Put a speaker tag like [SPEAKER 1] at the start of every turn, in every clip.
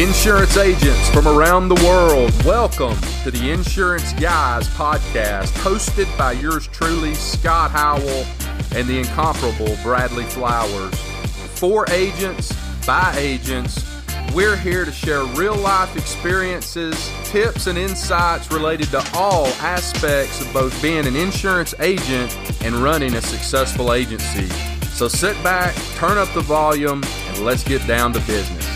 [SPEAKER 1] Insurance agents from around the world, welcome to the Insurance Guys podcast, hosted by yours truly, Scott Howell, and the incomparable Bradley Flowers. For agents, by agents, we're here to share real life experiences, tips, and insights related to all aspects of both being an insurance agent and running a successful agency. So sit back, turn up the volume, and let's get down to business.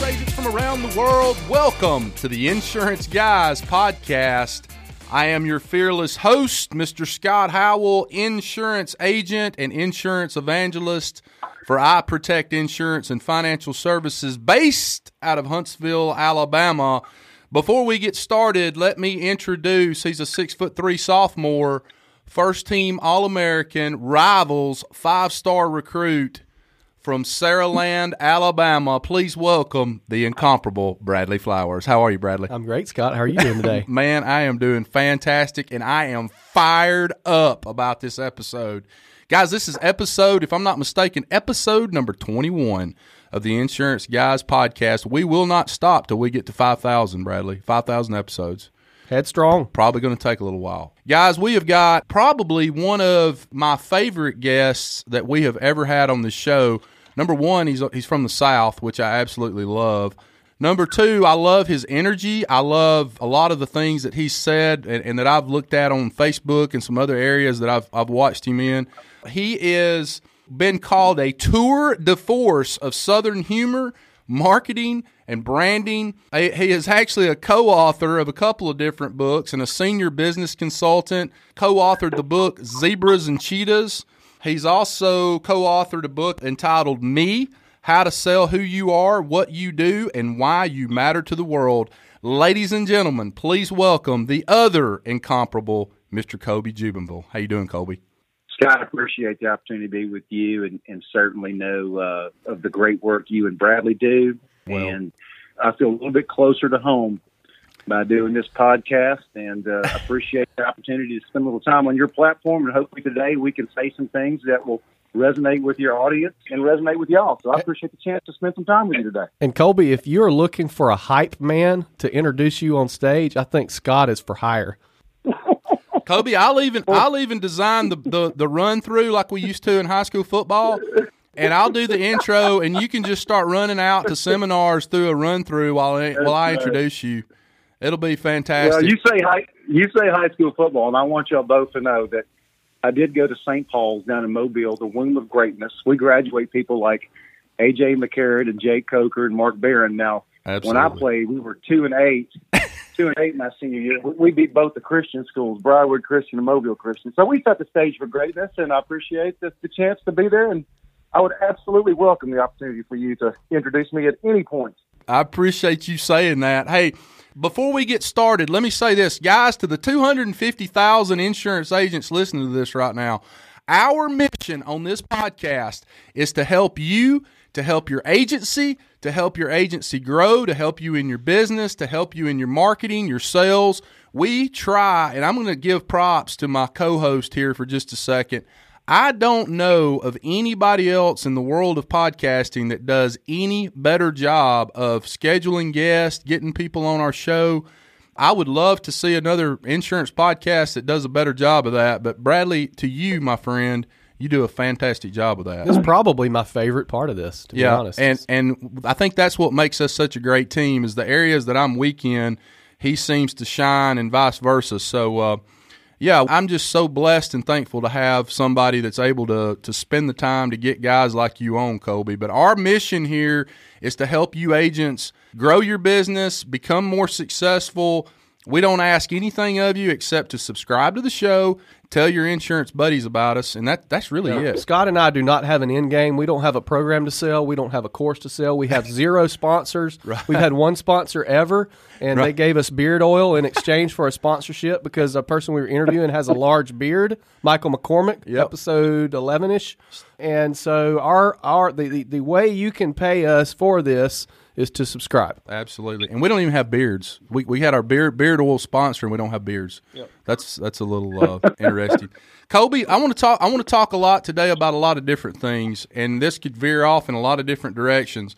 [SPEAKER 1] Insurance agents from around the world, welcome to the Insurance Guys podcast. I am your fearless host, Mr. Scott Howell, insurance agent and insurance evangelist for I Protect Insurance and Financial Services based out of Huntsville, Alabama. Before we get started, let me introduce he's a six foot three sophomore, first team All American, rivals, five star recruit from Saraland, Alabama. Please welcome the incomparable Bradley Flowers. How are you, Bradley?
[SPEAKER 2] I'm great, Scott. How are you doing today?
[SPEAKER 1] Man, I am doing fantastic and I am fired up about this episode. Guys, this is episode, if I'm not mistaken, episode number 21 of the Insurance Guys podcast. We will not stop till we get to 5,000, Bradley. 5,000 episodes.
[SPEAKER 2] Headstrong.
[SPEAKER 1] Probably going to take a little while. Guys, we have got probably one of my favorite guests that we have ever had on the show. Number one, he's, he's from the South, which I absolutely love. Number two, I love his energy. I love a lot of the things that he said and, and, that I've looked at on Facebook and some other areas that I've, I've watched him in. He is been called a tour de force of Southern humor, marketing, and branding. He is actually a co author of a couple of different books and a senior business consultant. Co authored the book Zebras and Cheetahs. He's also co authored a book entitled Me How to Sell Who You Are, What You Do, and Why You Matter to the World. Ladies and gentlemen, please welcome the other incomparable Mr. Colby Jubenville. How you doing, Kobe?
[SPEAKER 3] Scott, I appreciate the opportunity to be with you and, and certainly know uh, of the great work you and Bradley do. Well, and I feel a little bit closer to home by doing this podcast and uh, appreciate the opportunity to spend a little time on your platform. And hopefully today we can say some things that will resonate with your audience and resonate with y'all. So I appreciate the chance to spend some time with you today.
[SPEAKER 2] And Colby, if you're looking for a hype man to introduce you on stage, I think Scott is for hire.
[SPEAKER 1] Colby, I'll even I'll even design the, the, the run through like we used to in high school football. And I'll do the intro, and you can just start running out to seminars through a run through while I, while I introduce you. It'll be fantastic.
[SPEAKER 3] Well, you say high you say high school football, and I want y'all both to know that I did go to St. Paul's down in Mobile, the womb of greatness. We graduate people like AJ McCarron and Jake Coker and Mark Barron. Now, Absolutely. when I played, we were two and eight two and eight my senior year. We beat both the Christian schools, Briarwood Christian and Mobile Christian. So we set the stage for greatness, and I appreciate the, the chance to be there. And I would absolutely welcome the opportunity for you to introduce me at any point.
[SPEAKER 1] I appreciate you saying that. Hey, before we get started, let me say this, guys, to the 250,000 insurance agents listening to this right now. Our mission on this podcast is to help you, to help your agency, to help your agency grow, to help you in your business, to help you in your marketing, your sales. We try, and I'm going to give props to my co host here for just a second. I don't know of anybody else in the world of podcasting that does any better job of scheduling guests, getting people on our show. I would love to see another insurance podcast that does a better job of that. But Bradley, to you, my friend, you do a fantastic job of that.
[SPEAKER 2] It's probably my favorite part of this, to
[SPEAKER 1] yeah,
[SPEAKER 2] be honest.
[SPEAKER 1] And and I think that's what makes us such a great team is the areas that I'm weak in, he seems to shine and vice versa. So uh, yeah, I'm just so blessed and thankful to have somebody that's able to to spend the time to get guys like you on, Colby. But our mission here is to help you agents grow your business, become more successful. We don't ask anything of you except to subscribe to the show, tell your insurance buddies about us, and that that's really yeah. it.
[SPEAKER 2] Scott and I do not have an end game. We don't have a program to sell. We don't have a course to sell. We have zero sponsors. right. We've had one sponsor ever, and right. they gave us beard oil in exchange for a sponsorship because a person we were interviewing has a large beard, Michael McCormick, yep. episode eleven ish. And so our our the, the the way you can pay us for this is to subscribe.
[SPEAKER 1] Absolutely, and we don't even have beards. We we had our beard beard oil sponsor, and we don't have beards. Yep. That's that's a little uh, interesting. Colby, I want to talk. I want to talk a lot today about a lot of different things, and this could veer off in a lot of different directions.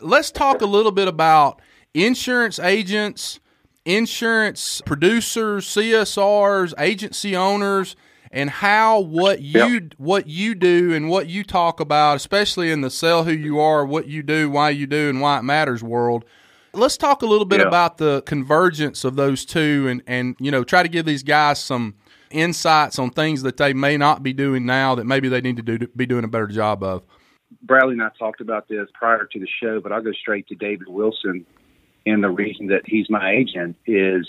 [SPEAKER 1] let's talk a little bit about insurance agents, insurance producers, CSRs, agency owners, and how what you
[SPEAKER 3] Yep.
[SPEAKER 1] what you do and what you talk about, especially in the sell who you are, what you do, why you do, and why it matters world. Let's talk a little bit
[SPEAKER 3] Yeah.
[SPEAKER 1] about the convergence of those two, and and you know try to give these guys some insights on things that they may not be doing now that maybe they need to do be doing a better job of.
[SPEAKER 3] Bradley and I talked about this prior to the show, but I'll go straight to David Wilson. And the reason that he's my agent is,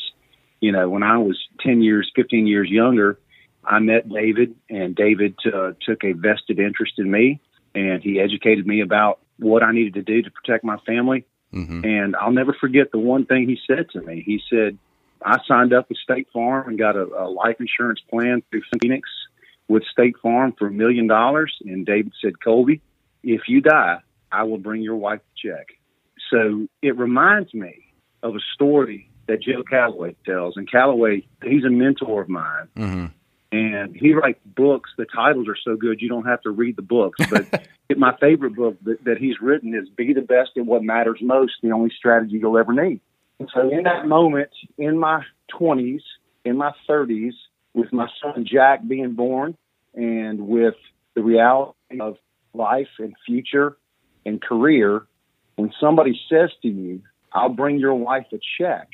[SPEAKER 3] you know, when I was 10 years, 15 years younger, I met David, and David uh, took a vested interest in me, and he educated me about what I needed to do to protect my family.
[SPEAKER 1] Mm-hmm.
[SPEAKER 3] And I'll never forget the one thing he said to me. He said, I signed up with State Farm and got a, a life insurance plan through Phoenix with State Farm for a million dollars. And David said, Colby, if you die, I will bring your wife a check. So it reminds me of a story that Joe Calloway tells. And Calloway, he's a mentor of mine.
[SPEAKER 1] Mm-hmm.
[SPEAKER 3] And he writes books. The titles are so good you don't have to read the books. But my favorite book that, that he's written is "Be the Best at What Matters Most: The Only Strategy You'll Ever Need." And so, in that moment, in my twenties, in my thirties, with my son Jack being born, and with the reality of life and future and career, when somebody says to you, "I'll bring your wife a check,"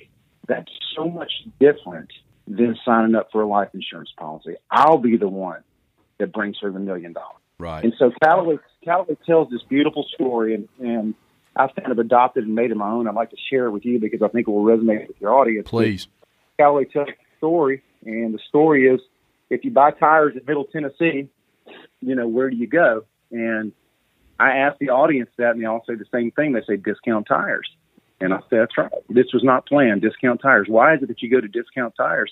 [SPEAKER 3] that's so much different than signing up for a life insurance policy. I'll be the one that brings her the million dollars.
[SPEAKER 1] Right.
[SPEAKER 3] And so Calloway, Calloway tells this beautiful story, and, and I've kind of adopted and made it my own. I'd like to share it with you because I think it will resonate with your audience.
[SPEAKER 1] Please.
[SPEAKER 3] Calloway tells the story, and the story is if you buy tires in Middle Tennessee, you know, where do you go? And I ask the audience that, and they all say the same thing. They say discount tires. And I say, that's right. This was not planned. Discount tires. Why is it that you go to discount tires?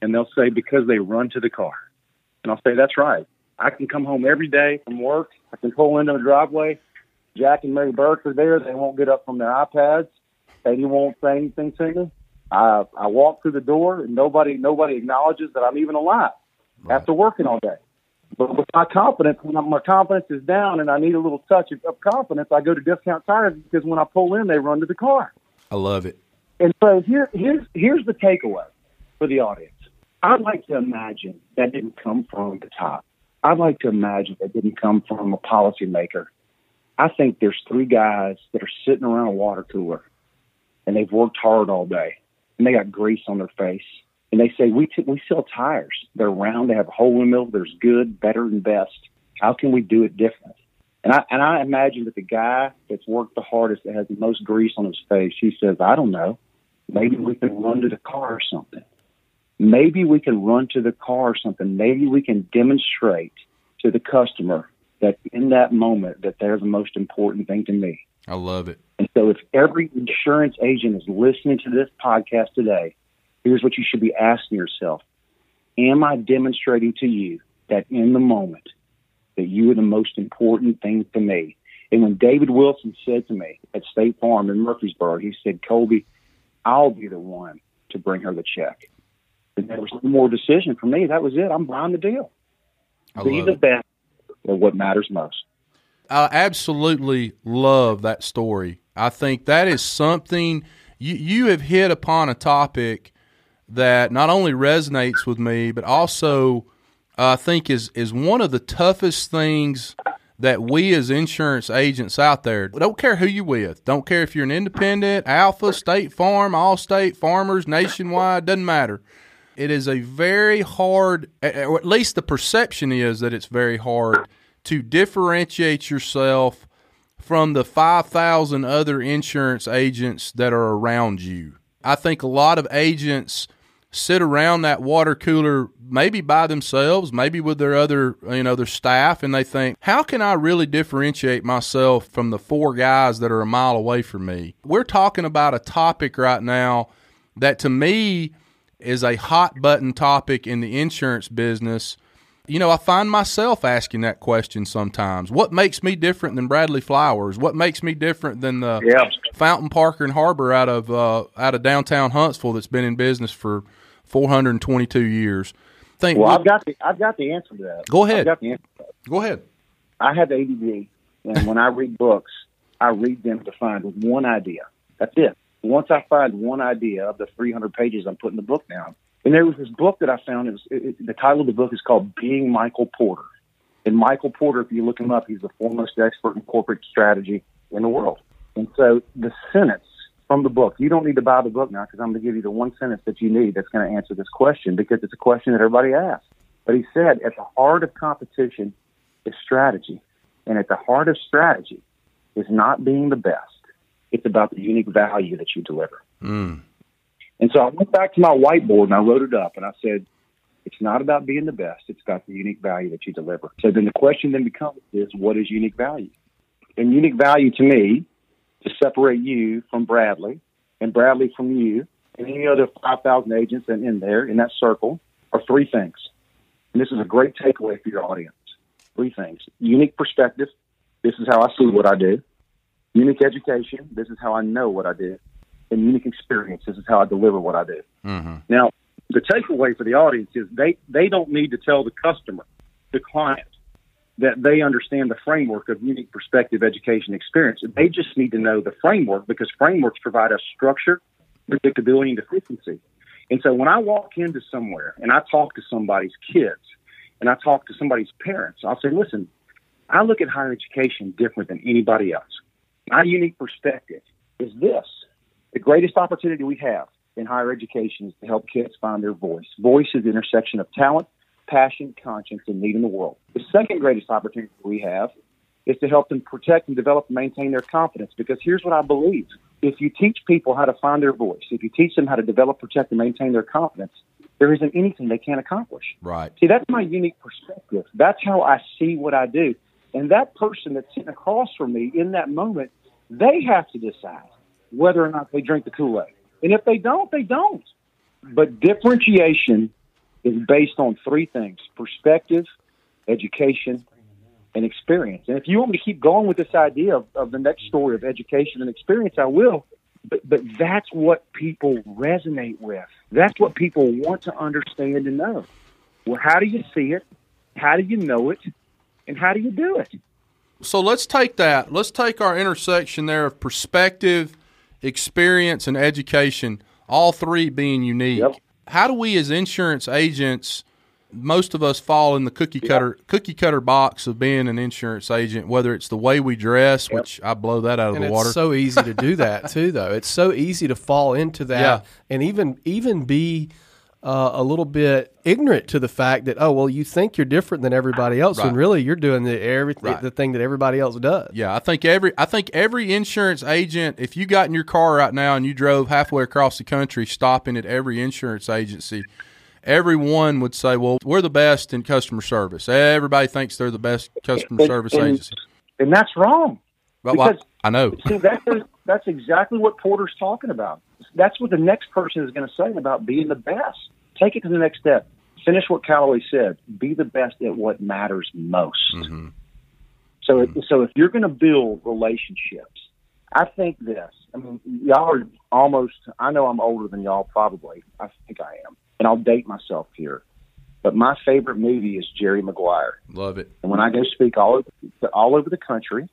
[SPEAKER 3] And they'll say, because they run to the car. And I'll say, that's right. I can come home every day from work. I can pull into the driveway. Jack and Mary Burke are there. They won't get up from their iPads. And They won't say anything to me. I, I walk through the door and nobody nobody acknowledges that I'm even alive after working all day. But with my confidence, when my confidence is down and I need a little touch of, confidence, I go to discount tires because when I pull in, they run to the car.
[SPEAKER 1] I love it.
[SPEAKER 3] And so here, here's here's the takeaway for the audience. I'd like to imagine that didn't come from the top. I'd like to imagine that didn't come from a policymaker. I think there's three guys that are sitting around a water cooler, and they've worked hard all day, and they got grease on their face, and they say we t- we sell tires. They're round. They have a hole in the middle. There's good, better, and best. How can we do it different? And I and I imagine that the guy that's worked the hardest, that has the most grease on his face, he says, I don't know. Maybe we can run to the car or something. Maybe we can run to the car or something. Maybe we can demonstrate to the customer that in that moment that they're the most important thing to me.
[SPEAKER 1] I love it.
[SPEAKER 3] And so if every insurance agent is listening to this podcast today, here's what you should be asking yourself. Am I demonstrating to you that in the moment that you are the most important thing to me? And when David Wilson said to me at State Farm in Murfreesboro, he said, Colby, I'll be the one to bring her the check. And there was no more decision for me. That was it. I'm buying the deal.
[SPEAKER 1] I
[SPEAKER 3] be the
[SPEAKER 1] it.
[SPEAKER 3] best at what matters most.
[SPEAKER 1] I absolutely love that story. I think that is something you you have hit upon a topic that not only resonates with me, but also uh, I think is is one of the toughest things that we as insurance agents out there don't care who you with, don't care if you're an independent, Alfa, State Farm, Allstate Farmers, Nationwide, doesn't matter. It is a very hard, or at least the perception is that it's very hard to differentiate yourself from the 5,000 other insurance agents that are around you. I think a lot of agents sit around that water cooler maybe by themselves, maybe with their other, you know, their staff and they think, "How can I really differentiate myself from the four guys that are a mile away from me?" We're talking about a topic right now that to me is a hot button topic in the insurance business. You know, I find myself asking that question sometimes. What makes me different than Bradley Flowers? What makes me different than the
[SPEAKER 3] Yeah.
[SPEAKER 1] Fountain Parker and Harbor out of uh, out of downtown Huntsville that's been in business for 422 years? Think
[SPEAKER 3] Well, I've got the I've got the answer to that.
[SPEAKER 1] Go ahead.
[SPEAKER 3] I've got the answer.
[SPEAKER 1] go ahead.
[SPEAKER 3] I have the ADD, and when I read books, I read them to find one idea. That's it. Once I find one idea of the 300 pages I'm putting the book down, and there was this book that I found. It was, it, it, the title of the book is called Being Michael Porter. And Michael Porter, if you look him up, he's the foremost expert in corporate strategy in the world. And so the sentence from the book, you don't need to buy the book now because I'm going to give you the one sentence that you need that's going to answer this question because it's a question that everybody asks. But he said, at the heart of competition is strategy. And at the heart of strategy is not being the best. It's about the unique value that you deliver.
[SPEAKER 1] Mm.
[SPEAKER 3] And so I went back to my whiteboard and I wrote it up and I said, it's not about being the best. It's about the unique value that you deliver. So then the question then becomes is what is unique value? And unique value to me to separate you from Bradley and Bradley from you and any other 5,000 agents in, in there in that circle are three things. And this is a great takeaway for your audience. Three things. Unique perspective. This is how I see what I do. Unique education. This is how I know what I do. And unique experience. This is how I deliver what I do.
[SPEAKER 1] Mm-hmm.
[SPEAKER 3] Now, the takeaway for the audience is they, they don't need to tell the customer, the client, that they understand the framework of unique perspective education experience. They just need to know the framework because frameworks provide us structure, predictability, and efficiency. And so when I walk into somewhere and I talk to somebody's kids and I talk to somebody's parents, I'll say, listen, I look at higher education different than anybody else. My unique perspective is this the greatest opportunity we have in higher education is to help kids find their voice. Voice is the intersection of talent, passion, conscience, and need in the world. The second greatest opportunity we have is to help them protect and develop and maintain their confidence because here's what I believe. If you teach people how to find their voice, if you teach them how to develop, protect, and maintain their confidence, there isn't anything they can't accomplish.
[SPEAKER 1] Right.
[SPEAKER 3] See, that's my unique perspective. That's how I see what I do. And that person that's sitting across from me in that moment, they have to decide whether or not they drink the Kool Aid. And if they don't, they don't. But differentiation is based on three things perspective, education, and experience. And if you want me to keep going with this idea of, of the next story of education and experience, I will. But, but that's what people resonate with. That's what people want to understand and know. Well, how do you see it? How do you know it? And how do you do it?
[SPEAKER 1] So let's take that. Let's take our intersection there of perspective, experience, and education, all three being unique.
[SPEAKER 3] Yep.
[SPEAKER 1] How do we as insurance agents most of us fall in the cookie cutter cookie cutter box of being an insurance agent, whether it's the way we dress,
[SPEAKER 3] Yep.
[SPEAKER 1] which I blow that out of
[SPEAKER 2] and
[SPEAKER 1] the
[SPEAKER 2] it's
[SPEAKER 1] water.
[SPEAKER 2] so easy to do that too though it's so easy to fall into that
[SPEAKER 1] Yeah.
[SPEAKER 2] and even even be uh, a little bit ignorant to the fact that oh well you think you're different than everybody else when really you're doing the everything
[SPEAKER 1] Right.
[SPEAKER 2] the thing that everybody else does
[SPEAKER 1] Yeah, I think every I think every insurance agent, if you got in your car right now and you drove halfway across the country, stopping at every insurance agency, everyone would say, "Well, we're the best in customer service." Everybody thinks they're the best customer
[SPEAKER 3] And-
[SPEAKER 1] service
[SPEAKER 3] and-
[SPEAKER 1] agency.
[SPEAKER 3] And that's wrong.
[SPEAKER 1] But well,
[SPEAKER 3] because-
[SPEAKER 1] I know.
[SPEAKER 3] See, that's, that's exactly what Porter's talking about. That's what the next person is going to say about being the best. Take it to the next step. Finish what Calloway said. Be the best at what matters most.
[SPEAKER 1] Mm-hmm.
[SPEAKER 3] So, if, so if you're going to build relationships, I think this. I mean, y'all are almost. I know I'm older than y'all. Probably. I think I am, and I'll date myself here. But my favorite movie is Jerry Maguire.
[SPEAKER 1] Love it.
[SPEAKER 3] And when I go speak all over, all over the country,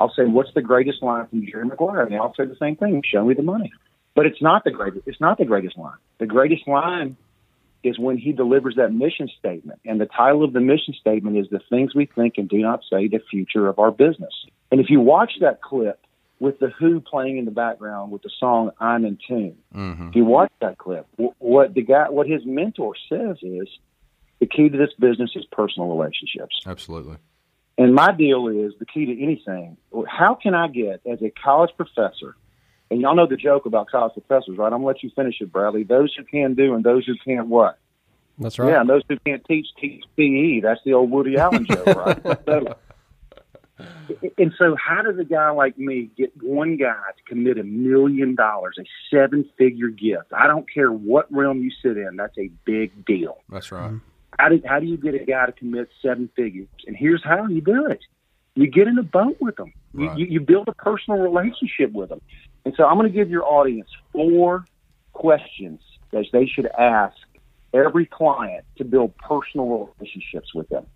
[SPEAKER 3] I'll say, "What's the greatest line from Jerry Maguire?" And they all say the same thing: "Show me the money." But it's not the greatest. It's not the greatest line. The greatest line is when he delivers that mission statement. And the title of the mission statement is "The Things We Think and Do Not Say: The Future of Our Business." And if you watch that clip with the Who playing in the background with the song "I'm in Tune,"
[SPEAKER 1] hmm
[SPEAKER 3] if you watch that clip, what the guy, what his mentor says is, the key to this business is personal relationships.
[SPEAKER 1] Absolutely.
[SPEAKER 3] And my deal is the key to anything. How can I get as a college professor? And y'all know the joke about college professors, right? I'm gonna let you finish it, Bradley. Those who can do and those who can't what?
[SPEAKER 2] that's right
[SPEAKER 3] Yeah, and those who can't teach teach PE. That's the old Woody Allen joke, right? so, and so, how does a guy like me get one guy to commit a million dollars, a seven figure gift? I don't care what realm you sit in. That's a big deal.
[SPEAKER 1] That's right. Mm-hmm.
[SPEAKER 3] How do, how do you get a guy to commit seven figures? And here's how you do it. You get in a boat with them.
[SPEAKER 1] Right.
[SPEAKER 3] you, you build a personal relationship with them. And so I'm going to give your audience four questions that they should ask every client to build personal relationships with them.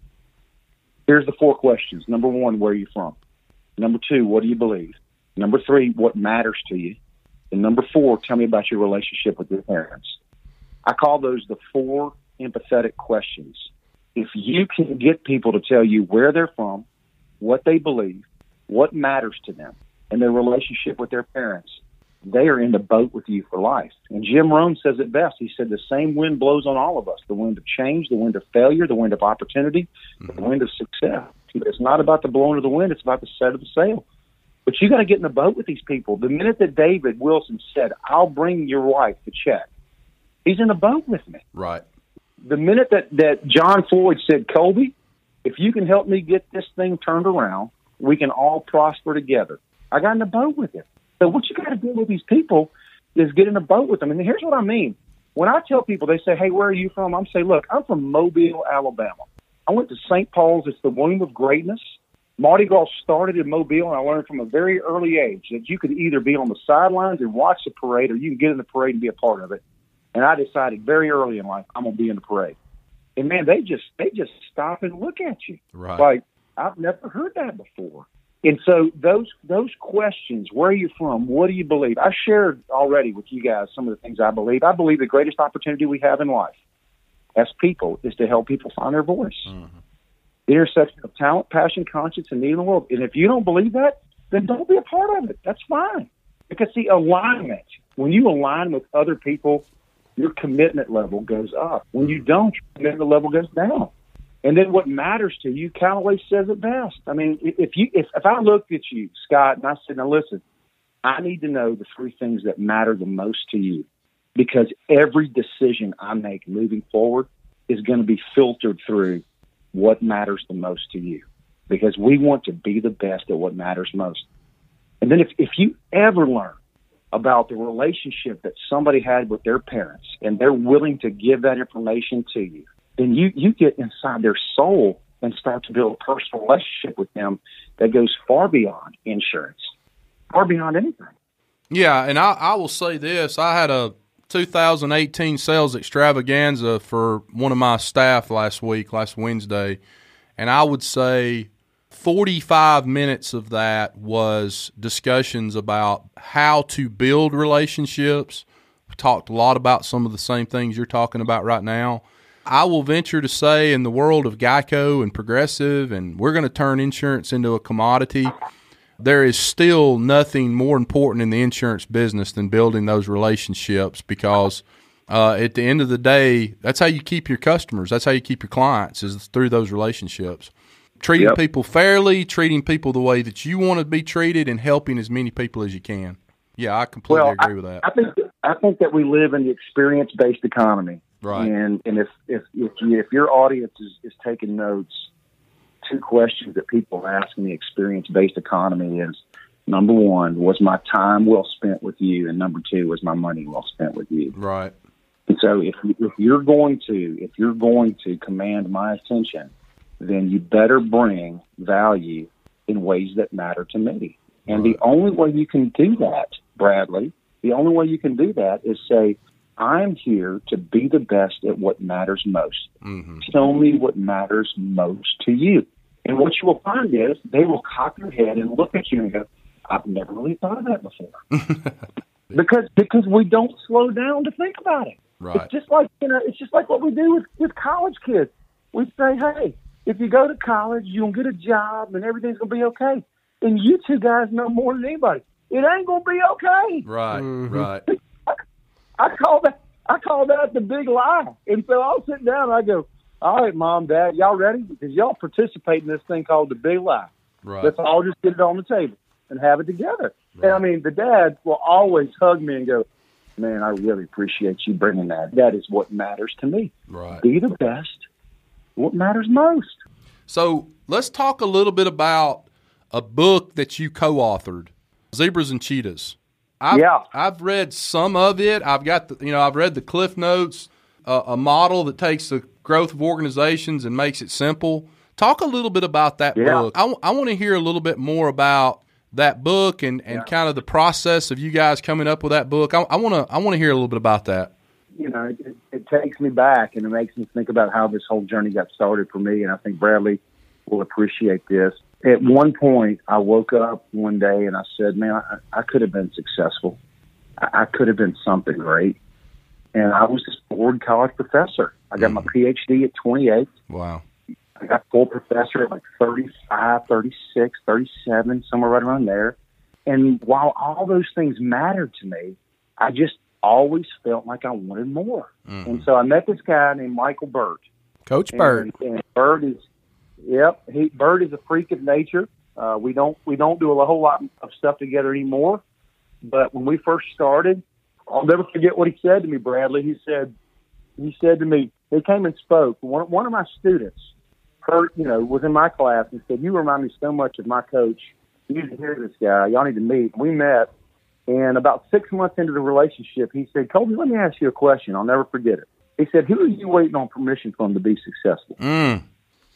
[SPEAKER 3] Here's the four questions. Number one, where are you from? Number two, what do you believe? Number three, what matters to you? And number four, tell me about your relationship with your parents. I call those the four empathetic questions. If you can get people to tell you where they're from, what they believe, what matters to them, and their relationship with their parents, they are in the boat with you for life. And Jim Rohn says it best. He said the same wind blows on all of us the wind of change, the wind of failure, the wind of opportunity, mm-hmm. the wind of success. It's not about the blowing of the wind, it's about the set of the sail. But you got to get in the boat with these people. The minute that David Wilson said, I'll bring your wife the check, he's in the boat with me.
[SPEAKER 1] Right.
[SPEAKER 3] The minute that, that John Floyd said, Colby, if you can help me get this thing turned around, we can all prosper together. I got in the boat with him. So what you got to do with these people is get in a boat with them. And here's what I mean. When I tell people, they say, "Hey, where are you from?" I'm saying, "Look, I'm from Mobile, Alabama. I went to St. Paul's. It's the womb of greatness. Mardi Gras started in Mobile, and I learned from a very early age that you could either be on the sidelines and watch the parade, or you can get in the parade and be a part of it. And I decided very early in life I'm gonna be in the parade. And man, they just they just stop and look at you.
[SPEAKER 1] Right.
[SPEAKER 3] Like I've never heard that before. And so those those questions, where are you from? What do you believe? I shared already with you guys some of the things I believe. I believe the greatest opportunity we have in life as people is to help people find their voice. Mm-hmm. The intersection of talent, passion, conscience, and need in the world. And if you don't believe that, then don't be a part of it. That's fine. Because see, alignment, when you align with other people, your commitment level goes up. When you don't, your commitment level goes down. And then what matters to you, Calloway says it best. I mean, if you if, if I looked at you, Scott, and I said, now listen, I need to know the three things that matter the most to you. Because every decision I make moving forward is going to be filtered through what matters the most to you. Because we want to be the best at what matters most. And then if, if you ever learn about the relationship that somebody had with their parents and they're willing to give that information to you, then you you get inside their soul and start to build a personal relationship with them that goes far beyond insurance, far beyond anything.
[SPEAKER 1] Yeah, and I, I will say this: I had a 2018 sales extravaganza for one of my staff last week, last Wednesday, and I would say 45 minutes of that was discussions about how to build relationships. We talked a lot about some of the same things you're talking about right now. I will venture to say, in the world of Geico and Progressive, and we're going to turn insurance into a commodity, there is still nothing more important in the insurance business than building those relationships because uh, at the end of the day, that's how you keep your customers. That's how you keep your clients is through those relationships. Treating yep. people fairly, treating people the way that you want to be treated, and helping as many people as you can. Yeah, I completely
[SPEAKER 3] well,
[SPEAKER 1] agree
[SPEAKER 3] I,
[SPEAKER 1] with that.
[SPEAKER 3] I think I think that we live in the experience based economy.
[SPEAKER 1] Right.
[SPEAKER 3] And and if if if, you, if your audience is, is taking notes, two questions that people ask in the experience based economy is number one, was my time well spent with you? And number two, was my money well spent with you?
[SPEAKER 1] Right.
[SPEAKER 3] And so if if you're going to if you're going to command my attention, then you better bring value in ways that matter to me. And the only way you can do that, Bradley, the only way you can do that is say, I'm here to be the best at what matters most. Mm-hmm. Tell me what matters most to you. And what you will find is they will cock their head and look at you and go, I've never really thought of that before. because because we don't slow down to think about it.
[SPEAKER 1] Right.
[SPEAKER 3] It's just like you know, it's just like what we do with, with college kids. We say, Hey, if you go to college, you'll get a job and everything's gonna be okay. And you two guys know more than anybody. It ain't gonna be okay.
[SPEAKER 1] Right, mm-hmm. right.
[SPEAKER 3] I call that I call that the big lie. And so I'll sit down and I go, All right, mom, dad, y'all ready? Because y'all participate in this thing called the big lie.
[SPEAKER 1] Right.
[SPEAKER 3] Let's all just get it on the table and have it together. Right. And I mean, the dad will always hug me and go, Man, I really appreciate you bringing that. That is what matters to me.
[SPEAKER 1] Right.
[SPEAKER 3] Be the best. What matters most.
[SPEAKER 1] So let's talk a little bit about a book that you co-authored, Zebras and Cheetahs. I've,
[SPEAKER 3] yeah,
[SPEAKER 1] I've read some of it. I've got the, you know I've read the Cliff Notes, uh, a model that takes the growth of organizations and makes it simple. Talk a little bit about that
[SPEAKER 3] yeah.
[SPEAKER 1] book. I, w- I want to hear a little bit more about that book and, and yeah. kind of the process of you guys coming up with that book. I want to I want to hear a little bit about that.
[SPEAKER 3] You know, it, it takes me back and it makes me think about how this whole journey got started for me. And I think Bradley will appreciate this. At one point, I woke up one day and I said, "Man, I, I could have been successful. I, I could have been something great." And I was this bored college professor. I got my mm-hmm. PhD at 28.
[SPEAKER 1] Wow.
[SPEAKER 3] I got full professor at like 35, 36, 37, somewhere right around there. And while all those things mattered to me, I just always felt like I wanted more. And so I met this guy named Michael Burt.
[SPEAKER 2] Coach Burt.
[SPEAKER 3] And, and Burt is, yep, he Burt is a freak of nature. Uh, we don't we don't do a whole lot of stuff together anymore. But when we first started, I'll never forget what he said to me, Bradley. He said, he said to me, he came and spoke. One one of my students, heard, you know, was in my class and said, "You remind me so much of my coach. You need to hear this guy. Y'all need to meet." We met, and about six months into the relationship, he said, "Colby, let me ask you a question. I'll never forget it." He said, "Who are you waiting on permission from to be successful?"
[SPEAKER 1] Mm.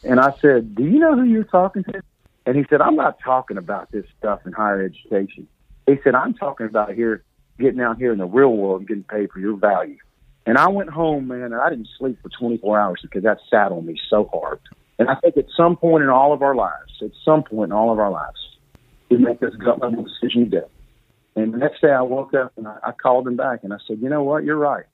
[SPEAKER 3] And I said, Do you know who you're talking to? And he said, I'm not talking about this stuff in higher education. He said, I'm talking about here, getting out here in the real world and getting paid for your value. And I went home, man, and I didn't sleep for 24 hours because that sat on me so hard. And I think at some point in all of our lives, at some point in all of our lives, we make this gut level decision do. And the next day I woke up and I, I called him back and I said, you know what? You're right.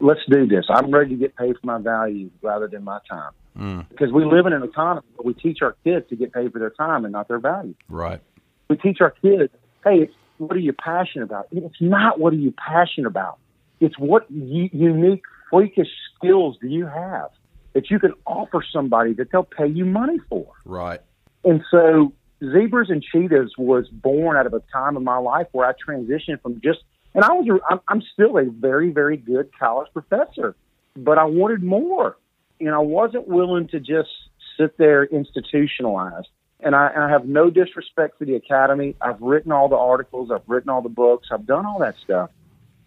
[SPEAKER 3] Let's do this. I'm ready to get paid for my value rather than my time mm. because we live in an economy where we teach our kids to get paid for their time and not their value.
[SPEAKER 1] Right.
[SPEAKER 3] We teach our kids, hey, what are you passionate about? It's not what are you passionate about. It's what u- unique, freakish skills do you have that you can offer somebody that they'll pay you money for.
[SPEAKER 1] Right.
[SPEAKER 3] And so Zebras and Cheetahs was born out of a time in my life where I transitioned from just, and I was, I'm still a very, very good college professor, but I wanted more. And I wasn't willing to just sit there institutionalized. And I, and I have no disrespect for the academy. I've written all the articles, I've written all the books, I've done all that stuff.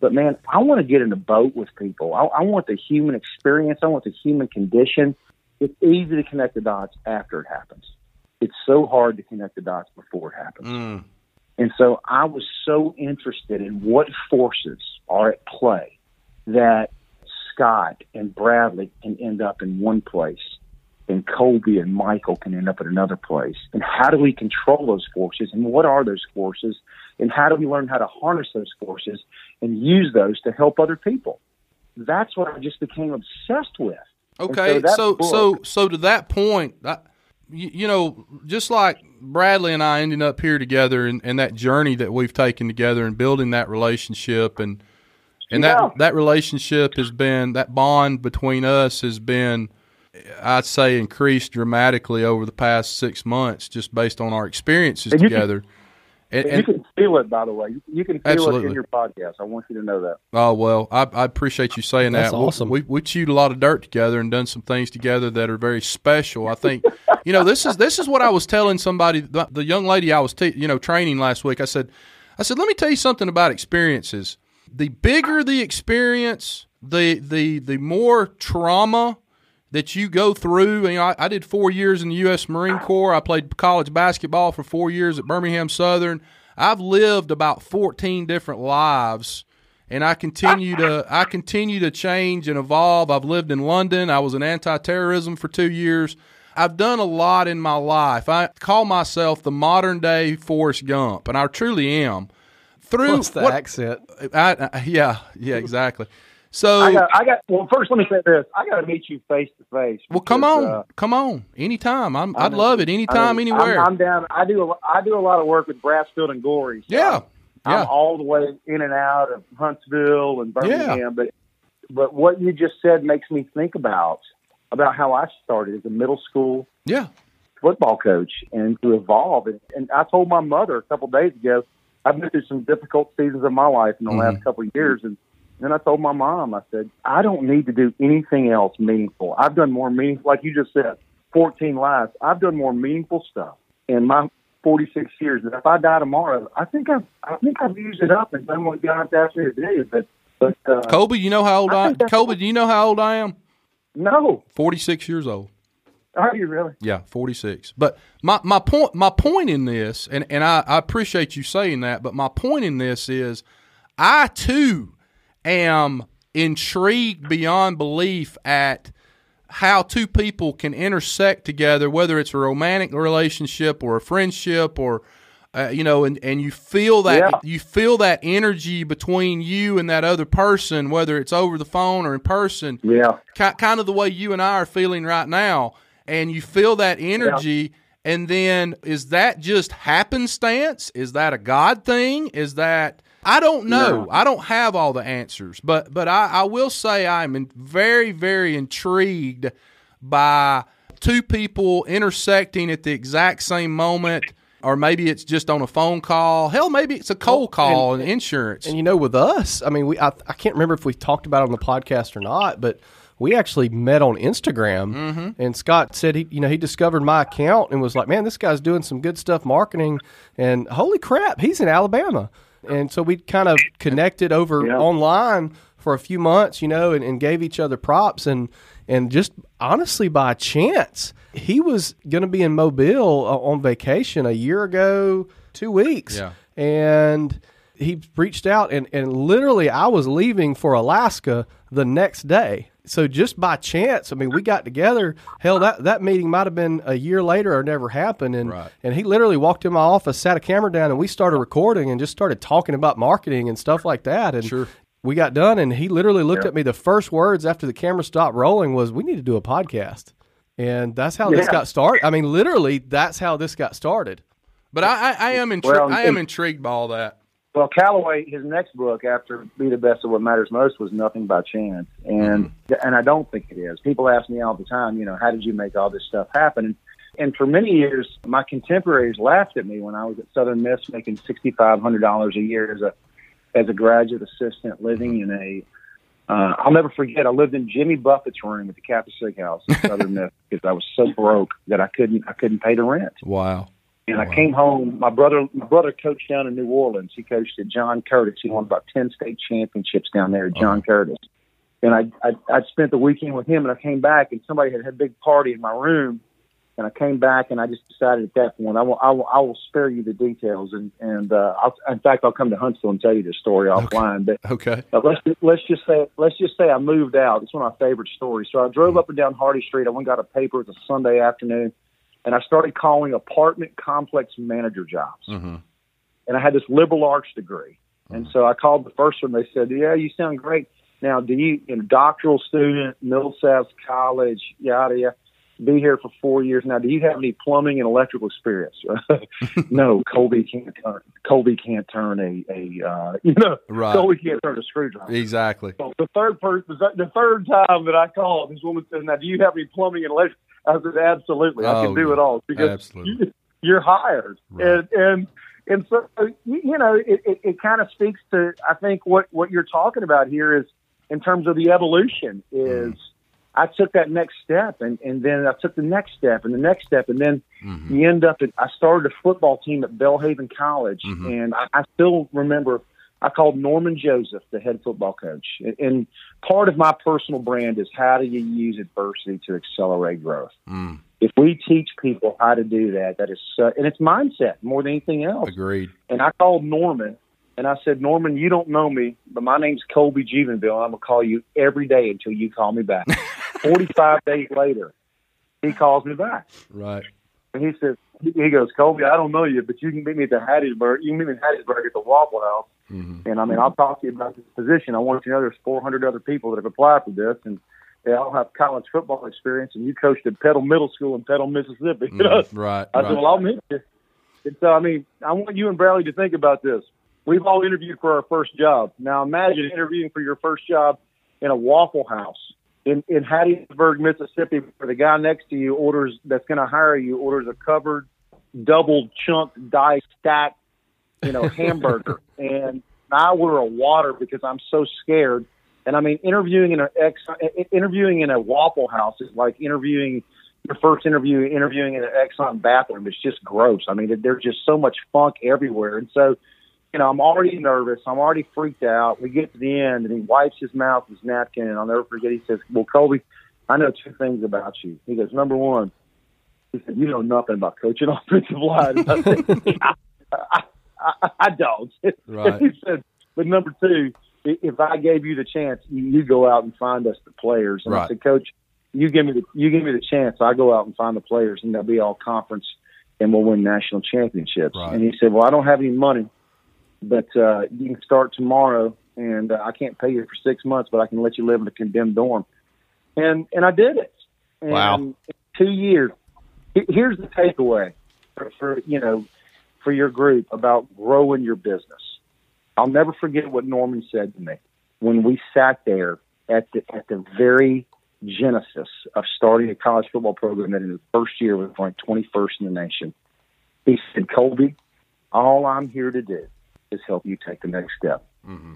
[SPEAKER 3] But man, I want to get in a boat with people. I, I want the human experience. I want the human condition. It's easy to connect the dots after it happens. It's so hard to connect the dots before it happens.
[SPEAKER 1] Mm.
[SPEAKER 3] And so I was so interested in what forces are at play that Scott and Bradley can end up in one place and Colby and Michael can end up at another place. And how do we control those forces and what are those forces and how do we learn how to harness those forces and use those to help other people? That's what I just became obsessed with. And
[SPEAKER 1] Okay,
[SPEAKER 3] that
[SPEAKER 1] so
[SPEAKER 3] book-
[SPEAKER 1] so so to that point, you, you know, just like Bradley and I ending up here together, and, and that journey that we've taken together, and building that relationship, and and
[SPEAKER 3] Yeah.
[SPEAKER 1] that that relationship has been that bond between us has been, I'd say, increased dramatically over the past six months, just based on our experiences
[SPEAKER 3] And you can-
[SPEAKER 1] together. and,
[SPEAKER 3] And
[SPEAKER 1] and-
[SPEAKER 3] you can feel it, by the way. You, you can feel it in your podcast. I want you to know that.
[SPEAKER 1] Oh well, I, I appreciate you saying
[SPEAKER 2] That's
[SPEAKER 1] that. We-
[SPEAKER 2] awesome.
[SPEAKER 1] We, we chewed a lot of dirt together and done some things together that are very special. I think, you know, this is this is what I was telling somebody, the, the young lady I was, te- you know, training last week. I said, I said, let me tell you something about experiences. The bigger the experience, the the the more trauma that you go through. You know, I, I did four years in the U.S. Marine Corps. I played college basketball for four years at Birmingham Southern. I've lived about 14 different lives, and I continue to I continue to change and evolve. I've lived in London. I was in anti-terrorism for two years. I've done a lot in my life. I call myself the modern day Forrest Gump, and I truly am. Through
[SPEAKER 2] What's the
[SPEAKER 1] what-
[SPEAKER 2] accent?
[SPEAKER 1] I, I- yeah, yeah, exactly. So
[SPEAKER 3] I got, I got. Well, first, let me say this: I got to meet you face to face.
[SPEAKER 1] Well, come on,
[SPEAKER 3] uh,
[SPEAKER 1] come on, anytime. I'm,
[SPEAKER 3] I
[SPEAKER 1] I'd
[SPEAKER 3] mean,
[SPEAKER 1] love it, anytime,
[SPEAKER 3] I mean,
[SPEAKER 1] anywhere.
[SPEAKER 3] I'm, I'm down. I do. A, I do a lot of work with Brasfield and Gorrie. so
[SPEAKER 1] yeah,
[SPEAKER 3] I'm,
[SPEAKER 1] yeah,
[SPEAKER 3] I'm all the way in and out of Huntsville and Birmingham. But but what you just said makes me think about about how I started as a middle school
[SPEAKER 1] yeah.
[SPEAKER 3] football coach and to evolve. And, and I told my mother a couple of days ago, I've been through some difficult seasons of my life in the
[SPEAKER 1] Mhm.
[SPEAKER 3] last couple of years. And then I told my mom, I said, I don't need to do anything else meaningful. I've done more meaningful, like you just said, 14 lives. I've done more meaningful stuff in my 46 years. And if I die tomorrow, I think I've, I think I've used it up and done what God's asked me to do. But, but, uh,
[SPEAKER 1] Colby, you know how old
[SPEAKER 3] I
[SPEAKER 1] I, Colby, do you know how old I am?
[SPEAKER 3] No,
[SPEAKER 1] Forty six years old.
[SPEAKER 3] are you really?
[SPEAKER 1] Yeah, forty six. But my, my point my point in this, and, and I, I appreciate you saying that, but my point in this is I too am intrigued beyond belief at
[SPEAKER 4] how two people can intersect together, whether it's a romantic relationship or a friendship or uh, you know, and, and you feel that
[SPEAKER 3] Yeah.
[SPEAKER 4] you feel that energy between you and that other person, whether it's over the phone or in person.
[SPEAKER 3] Yeah.
[SPEAKER 4] ki- kind of the way you and I are feeling right now, and you feel that energy. And then is that just happenstance? Is that a God thing? Is that I don't know.
[SPEAKER 3] No.
[SPEAKER 4] I don't have all the answers, but but I, I will say I'm in very very intrigued by two people intersecting at the exact same moment. Or maybe it's just on a phone call. Hell, maybe it's a cold call and, insurance.
[SPEAKER 2] And you know, with us, I mean, we I, I can't remember if we talked about it on the podcast or not, but we actually met on Instagram.
[SPEAKER 4] Mm-hmm.
[SPEAKER 2] And Scott said he, you know, he discovered my account and was like, "Man, this guy's doing some good stuff marketing." And holy crap, he's in Alabama. And so we kind of connected over
[SPEAKER 3] Yeah.
[SPEAKER 2] online for a few months, you know, and, and gave each other props and and just honestly by chance, he was going to be in Mobile uh, on vacation a year ago, two weeks,
[SPEAKER 4] Yeah.
[SPEAKER 2] and he reached out and, and literally I was leaving for Alaska the next day. So just by chance, I mean, we got together. Hell, that, that meeting might have been a year later or never happened. And
[SPEAKER 4] Right.
[SPEAKER 2] and he literally walked in my office, sat a camera down, and we started recording and just started talking about marketing and stuff like that. And
[SPEAKER 4] Sure.
[SPEAKER 2] We got done, and he literally looked at me. The first words after the camera stopped rolling was, "We need to do a podcast." And that's how this got started. I mean, literally, that's how this got started.
[SPEAKER 4] but I, I, I am intrigued.
[SPEAKER 3] Well,
[SPEAKER 4] I am intrigued by all that.
[SPEAKER 3] Well, Calloway, his next book after "Be the Best of What Matters Most" was "Nothing by Chance," and mm-hmm. and I don't think it is. People ask me all the time, you know, how did you make all this stuff happen? And, and for many years, my contemporaries laughed at me when I was at Southern Miss making sixty five hundred dollars a year as a as a graduate assistant, living in a. Uh, I'll never forget. I lived in Jimmy Buffett's room at the Sig House in Southern Miss because I was so broke that I couldn't I couldn't pay the rent.
[SPEAKER 4] Wow.
[SPEAKER 3] And I came home. My brother, my brother coached down in New Orleans. He coached at John Curtis. He won about ten state championships down there at John Curtis. And I, I, I spent the weekend with him. And I came back, and somebody had had a big party in my room. And I came back, and I just decided at that point, I will, I will, I will spare you the details. And and uh, I'll, in fact, I'll come to Huntsville and tell you the story offline. But
[SPEAKER 4] Okay.
[SPEAKER 3] but let's let's just say let's just say I moved out. It's one of my favorite stories. So I drove up and down Hardy Street. I went and got a paper. It was a Sunday afternoon, and I started calling apartment complex manager jobs.
[SPEAKER 4] Mm-hmm.
[SPEAKER 3] And I had this liberal arts degree, and so I called the first one. They said, "Yeah, you sound great. Now, do you, you know, doctoral student, Millsaps College, yada yada." Be here for four years now. Do you have any plumbing and electrical experience? no, Colby can't turn. Colby can't turn a a uh, you know
[SPEAKER 4] Right.
[SPEAKER 3] Colby can't turn a screwdriver.
[SPEAKER 4] Exactly.
[SPEAKER 3] So the third person, the third time that I called, this woman said, "Now, do you have any plumbing and electrical?" I said, "Absolutely, I
[SPEAKER 4] Oh,
[SPEAKER 3] can do
[SPEAKER 4] yeah.
[SPEAKER 3] it all because
[SPEAKER 4] Absolutely.
[SPEAKER 3] you, you're hired."
[SPEAKER 4] Right.
[SPEAKER 3] And and and so you you know, it, it, it kind of speaks to I think what what you're talking about here is in terms of the evolution is. I took that next step, and and then I took the next step, and the next step, and then
[SPEAKER 4] Mm-hmm.
[SPEAKER 3] you end up at I started a football team at Belhaven College
[SPEAKER 4] Mhm.
[SPEAKER 3] and I, I still remember I called Norman Joseph, the head football coach. And, part of my personal brand is how do you use adversity to accelerate growth?
[SPEAKER 4] Mm.
[SPEAKER 3] If we teach people how to do that, that is so, and it's mindset more than anything else.
[SPEAKER 4] Agreed.
[SPEAKER 3] And I called Norman and I said, Norman, you don't know me, but my name's Colby Jubenville. I'm gonna call you every day until you call me back. Forty five days later, he calls me back.
[SPEAKER 4] Right.
[SPEAKER 3] And he says, he goes, Colby, I don't know you, but you can meet me at the Hattiesburg. You can meet me in Hattiesburg at the Waffle House.
[SPEAKER 4] Mm-hmm.
[SPEAKER 3] And I mean, I'll talk to you about this position. I want you to know there's 400 other people that have applied for this, and they all have college football experience. And you coached at Petal Middle School in Petal, Mississippi. You know?
[SPEAKER 4] Mm, right.
[SPEAKER 3] I said,
[SPEAKER 4] right.
[SPEAKER 3] well, I'll meet you. And so, I mean, I want you and Bradley to think about this. We've all interviewed for our first job. Now, imagine interviewing for your first job in a Waffle House in, in Hattiesburg, Mississippi, where the guy next to you orders, that's going to hire you, orders a covered, double chunk, die stacked, you know, hamburger. and I order a water because I'm so scared. And I mean, interviewing in a ex, interviewing in a Waffle House is like interviewing your first interview, interviewing in an Exxon bathroom. It's just gross. I mean, there's just so much funk everywhere. And so, you know, I'm already nervous. I'm already freaked out. We get to the end, and he wipes his mouth with his napkin, and I'll never forget. He says, "Well, Colby, I know two things about you." He goes, "Number one, he said you know nothing about coaching offensive line." I said, I, I, I don't.
[SPEAKER 4] Right.
[SPEAKER 3] he said, "But number two, if I gave you the chance, you, go out and find us the players." And I said, "Coach, you give me the you give me the chance, I go out and find the players, and they'll be all conference, and we'll win national championships.
[SPEAKER 1] Right.
[SPEAKER 3] And he said, well, I don't have any money, but uh, you can start tomorrow, and uh, I can't pay you for six months, but I can let you live in a condemned dorm. And and I did it. And
[SPEAKER 1] Wow.
[SPEAKER 3] two years. Here's the takeaway for, for you know for your group about growing your business. I'll never forget what Norman said to me when we sat there at the at the very genesis of starting a college football program that in the first year was ranked 21st in the nation. He said, Colby, all I'm here to do is help you take the next step. Mm-hmm.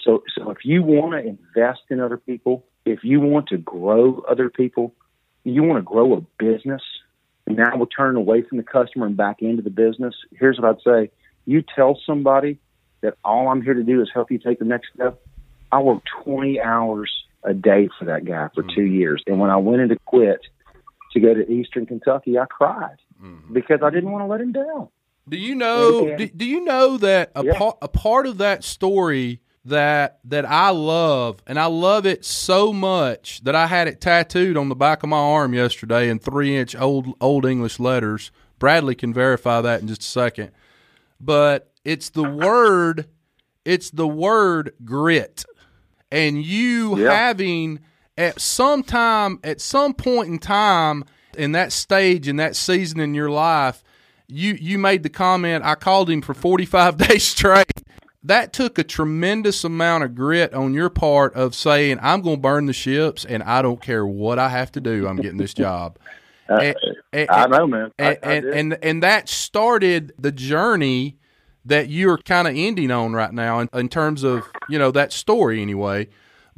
[SPEAKER 3] So, so if you want to invest in other people, if you want to grow other people, you want to grow a business, and now we're turning away from the customer and back into the business. Here's what I'd say: you tell somebody that all I'm here to do is help you take the next step. I worked 20 hours a day for that guy for mm-hmm. two years, and when I went in to quit to go to Eastern Kentucky, I cried mm-hmm. because I didn't want to let him down.
[SPEAKER 1] Do you know? Do, do you know that a
[SPEAKER 3] Yeah.
[SPEAKER 1] part a part of that story that that I love, and I love it so much that I had it tattooed on the back of my arm yesterday in three inch old old English letters. Bradley can verify that in just a second, but it's the word, it's the word grit, and you
[SPEAKER 3] Yeah.
[SPEAKER 1] having at some time at some point in time in that stage in that season in your life you you made the comment I called him for 45 days straight. That took a tremendous amount of grit on your part of saying I'm going to burn the ships and I don't care what I have to do. I'm getting this job. Uh, and- and-
[SPEAKER 3] I know, man.
[SPEAKER 1] And,
[SPEAKER 3] I
[SPEAKER 1] and, and and that started the journey that you're kind of ending on right now in, in terms of you know that story anyway.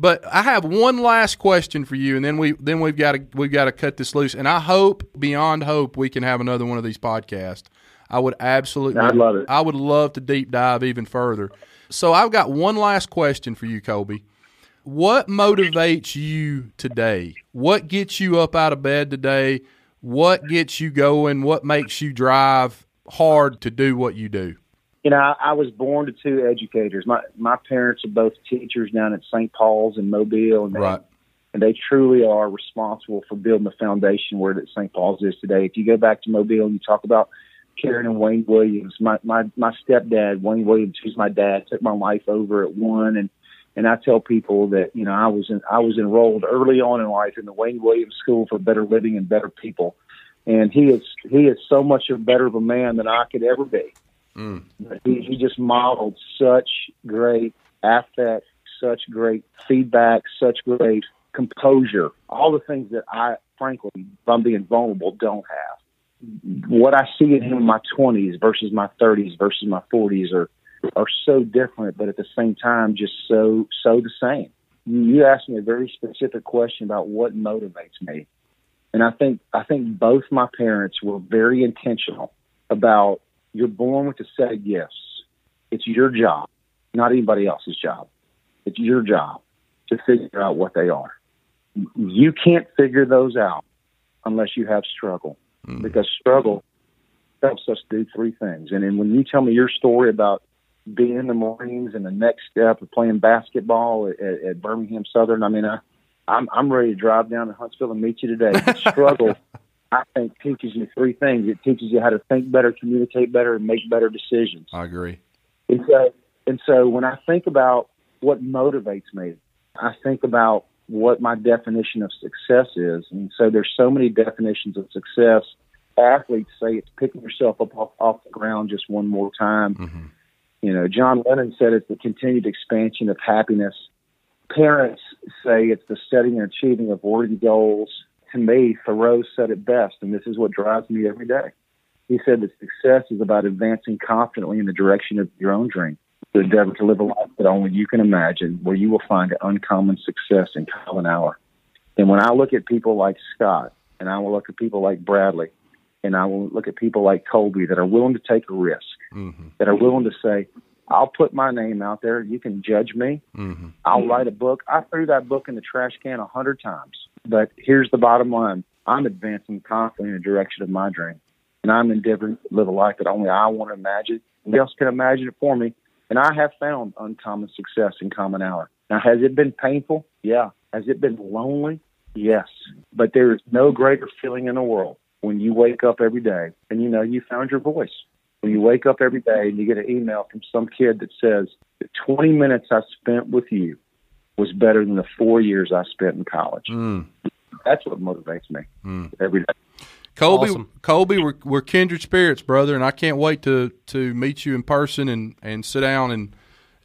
[SPEAKER 1] But I have one last question for you, and then we then we've got to we've got to cut this loose. And I hope beyond hope we can have another one of these podcasts. I would absolutely,
[SPEAKER 3] I'd love it.
[SPEAKER 1] I would love to deep dive even further. So I've got one last question for you, Colby. What motivates you today? What gets you up out of bed today? What gets you going? What makes you drive hard to do what you do?
[SPEAKER 3] You know, I, I was born to two educators. My my parents are both teachers down at St. Paul's in Mobile, and they,
[SPEAKER 1] Right.
[SPEAKER 3] and they truly are responsible for building the foundation where that St. Paul's is today. If you go back to Mobile and you talk about Karen and Wayne Williams, my my my stepdad Wayne Williams, who's my dad, took my life over at one, and and I tell people that you know I was in, I was enrolled early on in life in the Wayne Williams School for Better Living and Better People, and he is he is so much of better of a man than I could ever be Mm. he, he just modeled such great affect, such great feedback, such great composure, all the things that I, frankly, if I'm being vulnerable, don't have. What I see in him in my 20s versus my 30s versus my 40s are are so different, but at the same time, just so so the same. You asked me a very specific question about what motivates me, and I think I think both my parents were very intentional about you're born with a set of gifts. It's your job, not anybody else's job. It's your job to figure out what they are. You can't figure those out unless you have struggle, mm. because struggle helps us do three things. And then when you tell me your story about being in the Marines and the next step of playing basketball at, at, Birmingham Southern, I mean, I, I'm I'm ready to drive down to Huntsville and meet you today. Struggle, I think, teaches you three things. It teaches you how to think better, communicate better, and make better decisions.
[SPEAKER 1] I agree.
[SPEAKER 3] And so, and so when I think about what motivates me, I think about what my definition of success is. And so there's so many definitions of success. Athletes say it's picking yourself up off, off the ground just one more time. Mm-hmm. You know, John Lennon said it's the continued expansion of happiness. Parents say it's the setting and achieving of worthy goals. To me, Thoreau said it best, and this is what drives me every day. He said that success is about advancing confidently in the direction of your own dream, to endeavor to live a life that only you can imagine, where you will find an uncommon success in common hour. And when I look at people like Scott, and I will look at people like Bradley, and I will look at people like Colby that are willing to take a risk, mm-hmm. that are willing to say, I'll put my name out there. You can judge me. Mm-hmm. I'll write a book. I threw that book in the trash can a hundred times. But here's the bottom line. I'm advancing confidently in the direction of my dream. And I'm endeavoring to live a life that only I want to imagine. Nobody else can imagine it for me. And I have found uncommon success in common hour. Now, has it been painful? Yeah. Has it been lonely? Yes, but there is no greater feeling in the world when you wake up every day and you know you found your voice. When you wake up every day and you get an email from some kid that says, the 20 minutes I spent with you was better than the four years I spent in college.
[SPEAKER 1] Mm.
[SPEAKER 3] That's what motivates me
[SPEAKER 1] Mm.
[SPEAKER 3] every day.
[SPEAKER 1] Colby,
[SPEAKER 2] Awesome.
[SPEAKER 1] Colby, we're, we're kindred spirits, brother, and I can't wait to to meet you in person and and sit down and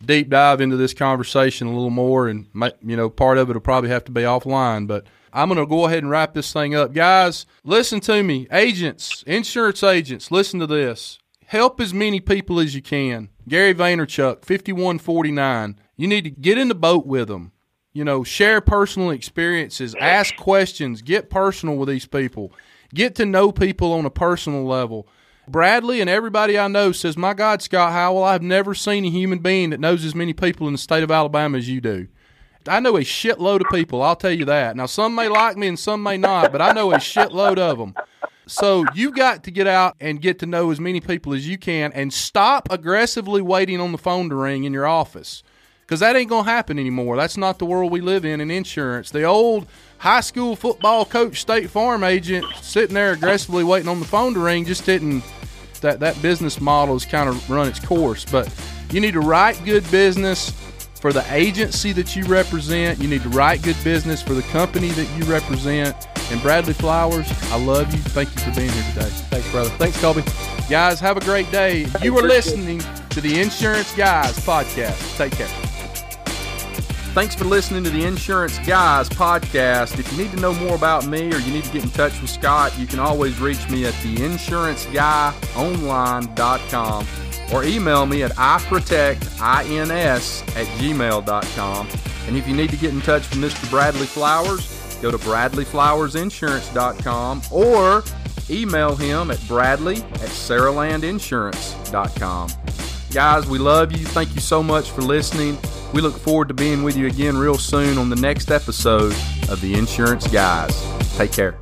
[SPEAKER 1] deep dive into this conversation a little more. And ma- you know, part of it will probably have to be offline, but I'm going to go ahead and wrap this thing up, guys. Listen to me, agents, insurance agents. Listen to this. Help as many people as you can. Gary Vaynerchuk, 5149. You need to get in the boat with them you know, share personal experiences, ask questions, get personal with these people, get to know people on a personal level. Bradley and everybody I know says, My God, Scott Howell, I've never seen a human being that knows as many people in the state of Alabama as you do. I know a shitload of people, I'll tell you that. Now, some may like me and some may not, but I know a shitload of them. So you've got to get out and get to know as many people as you can and stop aggressively waiting on the phone to ring in your office because that ain't going to happen anymore. That's not the world we live in in insurance. The old high school football coach, State Farm agent, sitting there aggressively waiting on the phone to ring just didn't. That that business model has kind of run its course. But you need to write good business for the agency that you represent. You need to write good business for the company that you represent. And Bradley Flowers, I love you. Thank you for being here today.
[SPEAKER 2] Thanks, brother. Thanks, Colby.
[SPEAKER 1] Guys, have a great day. You are listening to the Insurance Guys podcast. Take care.
[SPEAKER 5] Thanks for listening to the Insurance Guys podcast. If you need to know more about me or you need to get in touch with Scott, you can always reach me at theinsuranceguyonline.com or email me at iprotectins at gmail.com. And if you need to get in touch with Mr. Bradley Flowers, go to bradleyflowersinsurance.com or email him at bradley at saralandinsurance.com. Guys, we love you. Thank you so much for listening. We look forward to being with you again real soon on the next episode of The Insurance Guys. Take care.